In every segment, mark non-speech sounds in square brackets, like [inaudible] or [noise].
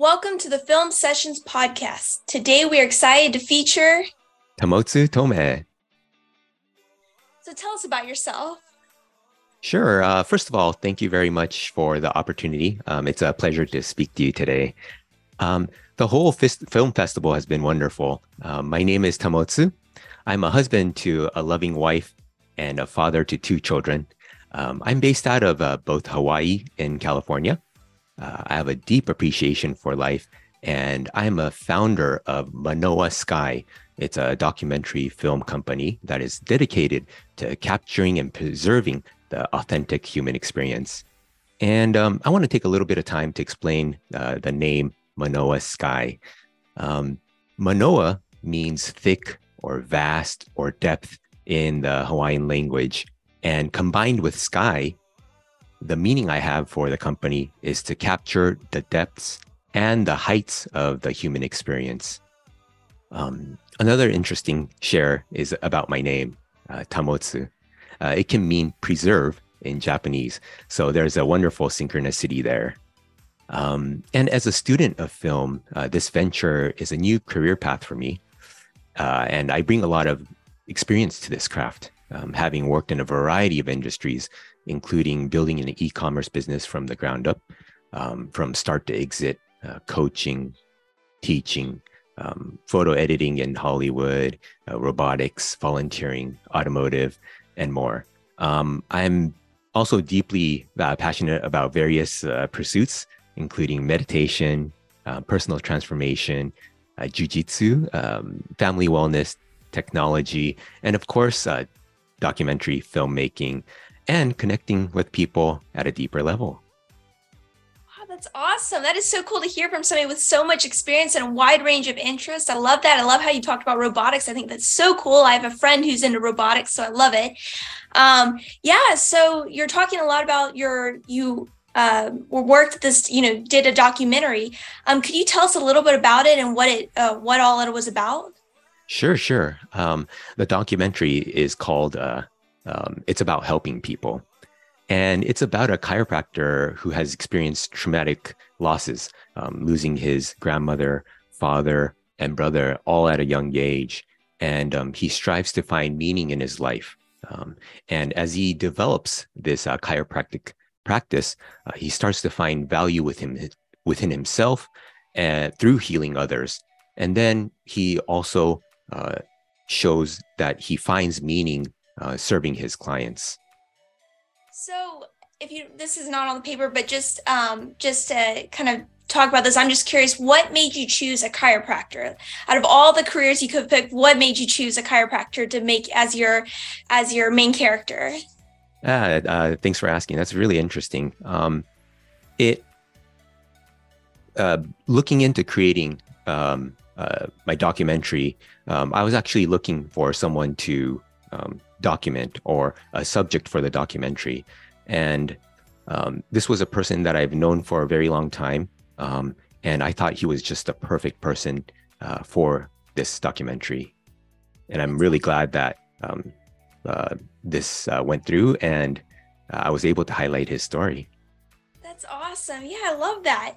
Welcome to the Film Sessions podcast. Today we are excited to feature Tamotsu Tome. So tell us about yourself. Sure. Uh, first of all, thank you very much for the opportunity. Um, it's a pleasure to speak to you today. Um, the whole film festival has been wonderful. Uh, my name is Tamotsu. I'm a husband to a loving wife and a father to two children. Um, I'm based out of uh, both Hawaii and California. Uh, I have a deep appreciation for life, and I'm a founder of Manoa Sky. It's a documentary film company that is dedicated to capturing and preserving the authentic human experience. And um, I want to take a little bit of time to explain uh, the name Manoa Sky. Um, Manoa means thick or vast or depth in the Hawaiian language. And combined with sky, the meaning I have for the company is to capture the depths and the heights of the human experience. Um, another interesting share is about my name, uh, Tamotsu. Uh, it can mean preserve in Japanese. So there's a wonderful synchronicity there. Um, and as a student of film, uh, this venture is a new career path for me. Uh, and I bring a lot of experience to this craft, um, having worked in a variety of industries, including building an e commerce business from the ground up, um, from start to exit, uh, coaching, teaching, um, photo editing in Hollywood, uh, robotics, volunteering, automotive, and more. Um, I'm also deeply uh, passionate about various uh, pursuits, including meditation, uh, personal transformation, uh, jujitsu, um, family wellness, technology, and of course, uh, documentary filmmaking and connecting with people at a deeper level. Wow, that's awesome. That is so cool to hear from somebody with so much experience and a wide range of interests. I love that. I love how you talked about robotics. I think that's so cool. I have a friend who's into robotics, so I love it. Um, yeah, so you're talking a lot about your you uh, worked this, you know, did a documentary. Um, could you tell us a little bit about it and what it, uh, what all it was about? Sure, sure. Um, the documentary is called uh, um, "It's About Helping People," and it's about a chiropractor who has experienced traumatic losses, um, losing his grandmother, father, and brother all at a young age, and um, he strives to find meaning in his life. Um, and as he develops this uh, chiropractic practice, uh, he starts to find value within within himself and through healing others. And then he also uh, shows that he finds meaning uh, serving his clients. So, if you this is not on the paper, but just um, just to kind of talk about this, I'm just curious, what made you choose a chiropractor? Out of all the careers you could pick, what made you choose a chiropractor to make as your as your main character? Uh, uh, thanks for asking. That's really interesting. Um, it uh, looking into creating um, uh, my documentary, um, I was actually looking for someone to um, document or a subject for the documentary, and um, this was a person that I've known for a very long time, um, and I thought he was just a perfect person uh, for this documentary, and I'm really glad that um, uh, this uh, went through and uh, I was able to highlight his story. That's awesome. Yeah, I love that.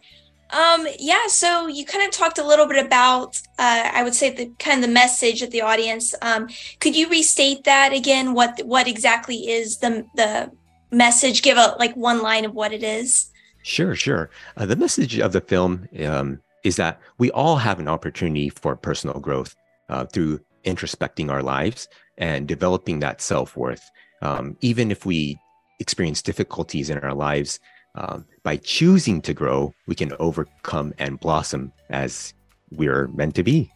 Um, yeah, so you kind of talked a little bit about, uh, I would say, the kind of the message of the audience. Um, could you restate that again? What what exactly is the the message? Give a like one line of what it is. Sure, sure. Uh, the message of the film um, is that we all have an opportunity for personal growth uh, through introspecting our lives and developing that self worth. Um, even if we experience difficulties in our lives, um, by choosing to grow, we can overcome and blossom as we're meant to be.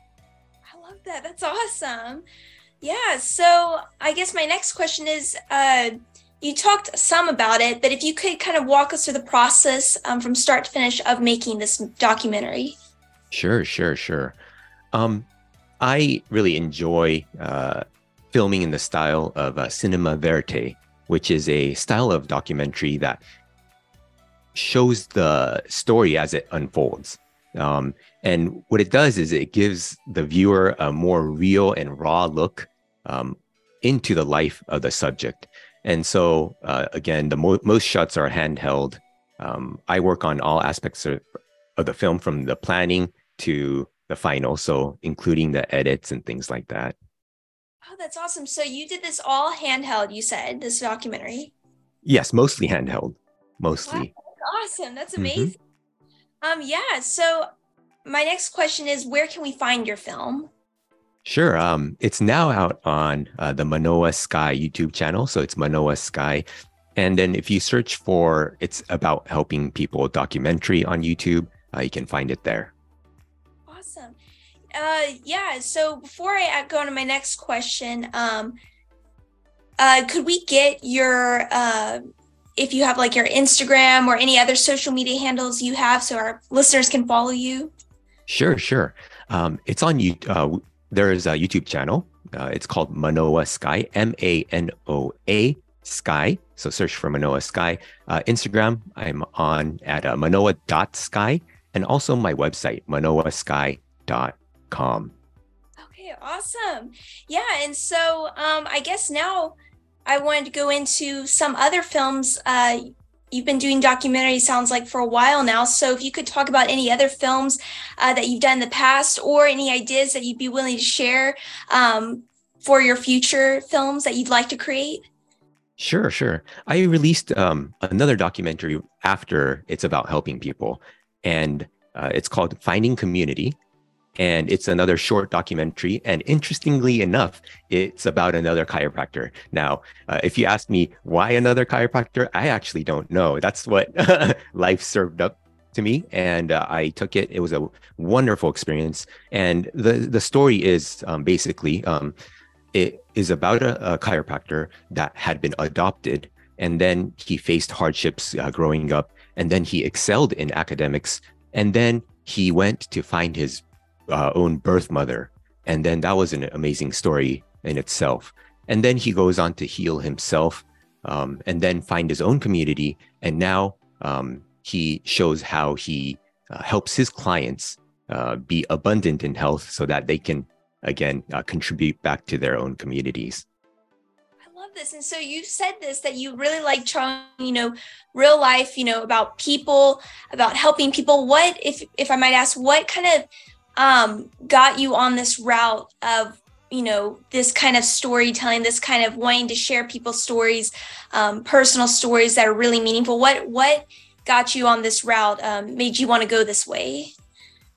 I love that. That's awesome. Yeah. So I guess my next question is uh, you talked some about it, but if you could kind of walk us through the process um, from start to finish of making this documentary. Sure, sure, sure. Um, I really enjoy uh, filming in the style of uh, cinema verite, which is a style of documentary that shows the story as it unfolds. Um, and what it does is it gives the viewer a more real and raw look um, into the life of the subject. And so, uh, again, the mo- most shots are handheld. Um, I work on all aspects of, of the film from the planning to the final. So including the edits and things like that. Oh, that's awesome. So you did this all handheld, you said, this documentary? Yes, mostly handheld. Mostly. Wow, awesome. That's mm-hmm. amazing. Mm-hmm. Um, yeah. So my next question is where can we find your film? Sure. Um, it's now out on uh, the Manoa Sky YouTube channel. So it's Manoa Sky. And then if you search for it's about helping people documentary on YouTube, uh, you can find it there. Awesome. Uh, yeah. So before I go on to my next question, um, uh, could we get your uh, if you have like your Instagram or any other social media handles you have so our listeners can follow you? Sure, sure. Um, it's on you. Uh, there is a YouTube channel. Uh, it's called Manoa Sky, M A N O A Sky. So search for Manoa Sky. Uh, Instagram, I'm on at uh, manoa.sky and also my website, manoasky.com. Okay, awesome. Yeah. And so um, I guess now I wanted to go into some other films. Uh, you've been doing documentary sounds like for a while now. So if you could talk about any other films uh, that you've done in the past or any ideas that you'd be willing to share um, for your future films that you'd like to create? Sure sure. I released um, another documentary after it's about helping people and uh, it's called finding community and it's another short documentary. And interestingly enough, it's about another chiropractor. Now, uh, if you ask me why another chiropractor, I actually don't know. That's what [laughs] life served up to me, and uh, I took it. It was a wonderful experience. And the the story is um, basically um, it is about a, a, chiropractor that had been adopted, and then he faced hardships uh, growing up, and then he excelled in academics, and then he went to find his uh, own birth mother. And then that was an amazing story in itself. And then he goes on to heal himself um, and then find his own community. And now um, he shows how he uh, helps his clients uh, be abundant in health so that they can, again, uh, contribute back to their own communities I love this and so you said this that you really like trying you know real life you know about people about helping people what if if i might ask what kind of um, got you on this route of you know this kind of storytelling this kind of wanting to share people's stories um, personal stories that are really meaningful. What what got you on this route um, made you want to go this way?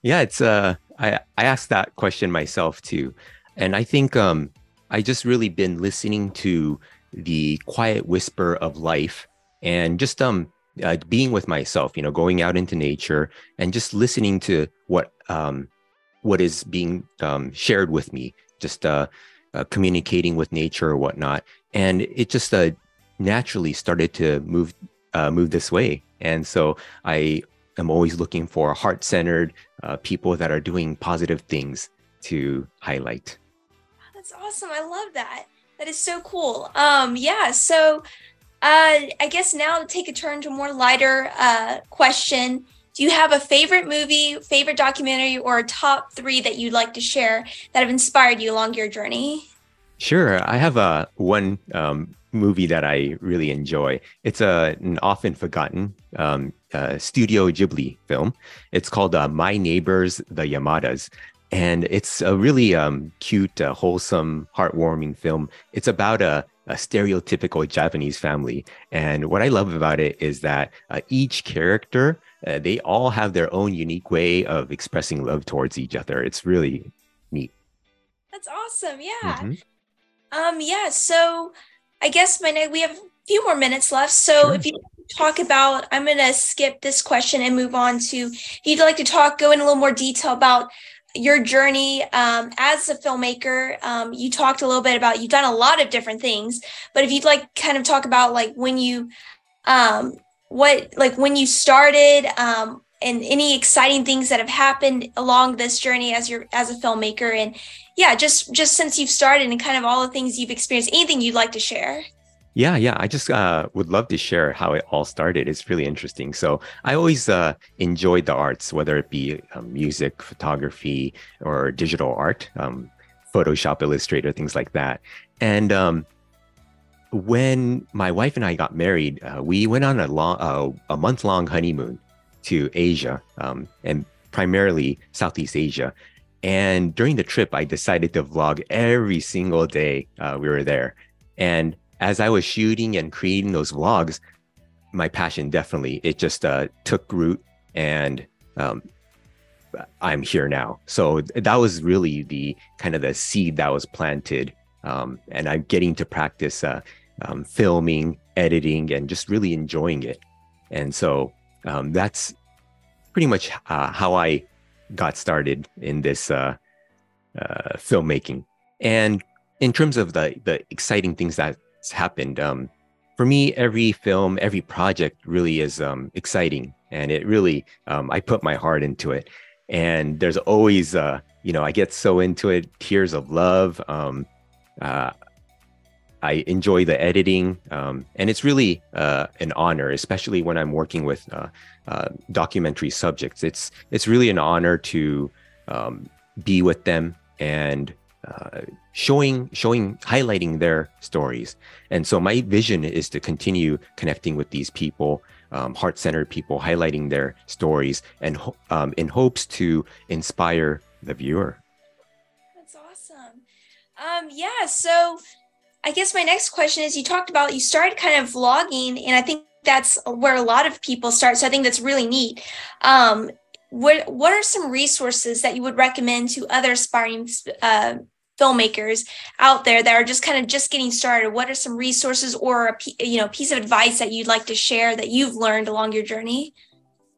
Yeah it's uh i i asked that question myself too. And i think um i just really been listening to the quiet whisper of life and just um uh, being with myself you know going out into nature and just listening to what um what is being um, shared with me, just uh, uh, communicating with nature or whatnot, and it just uh, naturally started to move uh, move this way. And so I am always looking for heart-centered uh, people that are doing positive things to highlight. That's awesome. I love that. That is so cool. Um, yeah. So uh, I guess now take a turn to a more lighter question do you have a favorite movie, favorite documentary, or a top three that you'd like to share that have inspired you along your journey? Sure. I have a one um, movie that I really enjoy. It's a, an often forgotten um, uh, Studio Ghibli film. It's called uh, My Neighbors, the Yamadas. And it's a really um, cute, uh, wholesome, heartwarming film. It's about a, a stereotypical Japanese family. And what I love about it is that uh, each character uh, they all have their own unique way of expressing love towards each other. It's really neat. That's awesome. Yeah. Mm-hmm. Um. Yeah. So, I guess my we have a few more minutes left. So, sure. if you talk about, I'm gonna skip this question and move on to. If you'd like to talk, go in a little more detail about your journey um, as a filmmaker um, you talked a little bit about you've done a lot of different things but if you'd like kind of talk about like when you um, what like when you started um, and any exciting things that have happened along this journey as you're as a filmmaker and yeah just just since you've started and kind of all the things you've experienced anything you'd like to share? Yeah yeah i just uh, would love to share how it all started. It's really interesting. So i always uh, enjoyed the arts whether it be um, music photography or digital art um, photoshop illustrator things like that. And um, when my wife and I got married, uh, we went on a long, uh, a month long honeymoon to Asia um, and primarily Southeast Asia. And during the trip, I decided to vlog every single day uh, we were there. And as I was shooting and creating those vlogs, my passion definitely it just uh, took root, and um, I'm here now. So that was really the kind of the seed that was planted, um, and I'm getting to practice uh, um, filming, editing, and just really enjoying it. And so um, that's pretty much uh, how I got started in this uh, uh, filmmaking. And in terms of the the exciting things that's happened, um, for me, every film, every project really is um, exciting, and it really um, I put my heart into it. And there's always, uh, you know, I get so into it, tears of love. Uh, I enjoy the editing, um, and it's really uh, an honor, especially when I'm working with uh, uh, documentary subjects. It's it's really an honor to um, be with them and uh, showing showing highlighting their stories. And so my vision is to continue connecting with these people, um, heart centered people, highlighting their stories, and um, in hopes to inspire the viewer. Um, yeah. So I guess my next question is you talked about you started kind of vlogging, and I think that's where a lot of people start. So I think that's really neat. Um, what what are some resources that you would recommend to other aspiring uh, filmmakers out there that are just kind of just getting started? What are some resources or a you know piece of advice that you'd like to share that you've learned along your journey?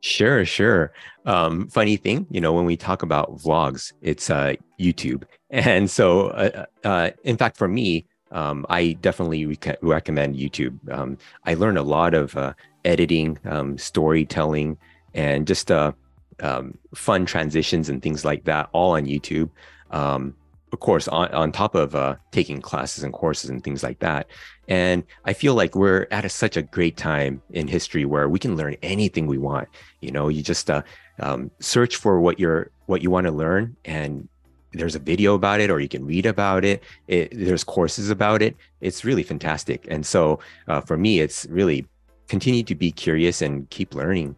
Sure, sure. Um, funny thing, you know, when we talk about vlogs, it's uh, YouTube, and so uh, uh, in fact, for me, um, I definitely rec- recommend YouTube. Um, I learned a lot of uh, editing, um, storytelling, and just uh, um, fun transitions and things like that, all on YouTube. Um, of course, on, on top of uh, taking classes and courses and things like that. And I feel like we're at a, such a great time in history where we can learn anything we want. You know, you just uh, um, search for what you're what you want to learn, and there's a video about it or you can read about it. it there's courses about it it's really fantastic and so uh, for me it's really continue to be curious and keep learning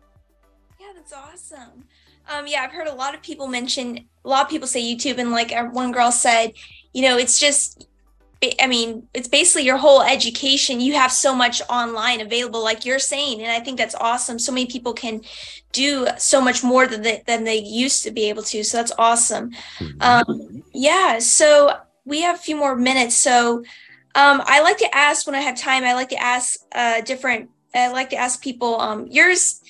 yeah that's awesome um, yeah i've heard a lot of people mention a lot of people say youtube and like uh, one girl said you know it's just I mean, it's basically your whole education. You have so much online available, like you're saying, and I think that's awesome. So many people can do so much more than they, than they used to be able to. So that's awesome. Mm-hmm. Um, yeah. So we have a few more minutes. So um, I like to ask when I have time. I like to ask uh, different. I like to ask people. Um, yours,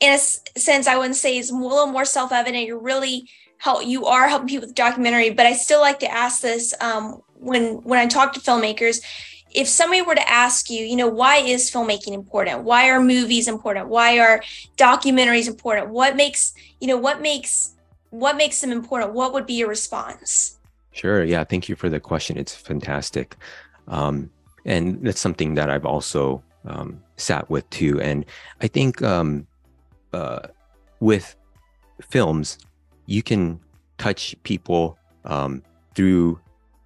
in a sense, I wouldn't say is a little more self evident. You're really help. You are helping people with documentary, but I still like to ask this. When when I talk to filmmakers, if somebody were to ask you, you know, why is filmmaking important? Why are movies important? Why are documentaries important? What makes, you know, what makes what makes them important? What would be your response? Sure. Yeah. Thank you for the question. It's fantastic. Um, and that's something that I've also um, sat with too. And I think um, uh, with films, you can touch people um, through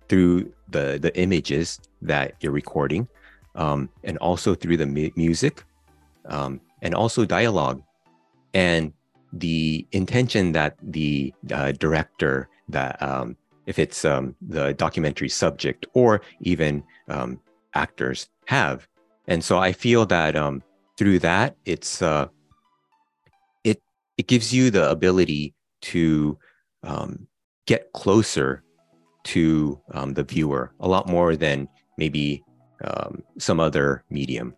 through the the images that you're recording, um, and also through the mu- music, um, and also dialogue, and the intention that the uh, director that um, if it's um, the documentary subject or even um, actors have, and so I feel that um, through that it's uh, it it gives you the ability to get closer to um, the viewer a lot more than maybe um, some other medium.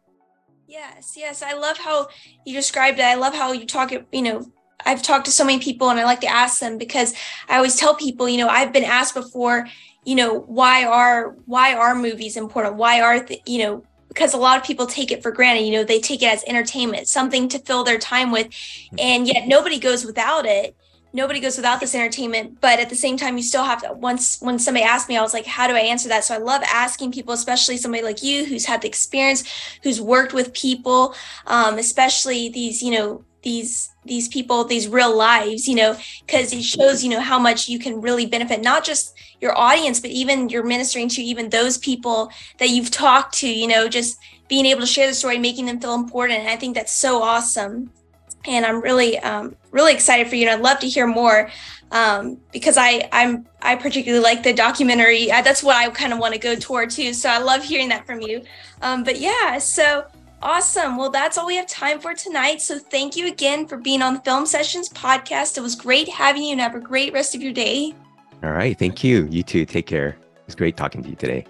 Yes, yes. I love how you described it. I love how you talk it, you know, I've talked to so many people and I like to ask them because I always tell people, you know, I've been asked before, you know, why are why are movies important? Why are the, you know, because a lot of people take it for granted, you know, they take it as entertainment, something to fill their time with, mm-hmm. and yet nobody goes without it nobody goes without this entertainment but at the same time you still have to once when somebody asked me i was like how do i answer that? So i love asking people especially somebody like you who's had the experience who's worked with people um, especially these you know these these people these real lives you know because it shows you know how much you can really benefit not just your audience but even you're ministering to even those people that you've talked to you know just being able to share the story making them feel important. And i think that's so awesome and I'm really um, really excited for you. And I'd love to hear more um, because I I'm I particularly like the documentary. Uh, that's what I kind of want to go toward too. So I love hearing that from you. Um, but yeah, so awesome. Well, that's all we have time for tonight. So thank you again for being on the Film Sessions podcast. It was great having you, and have a great rest of your day. All right, thank you. You too. Take care. It was great talking to you today.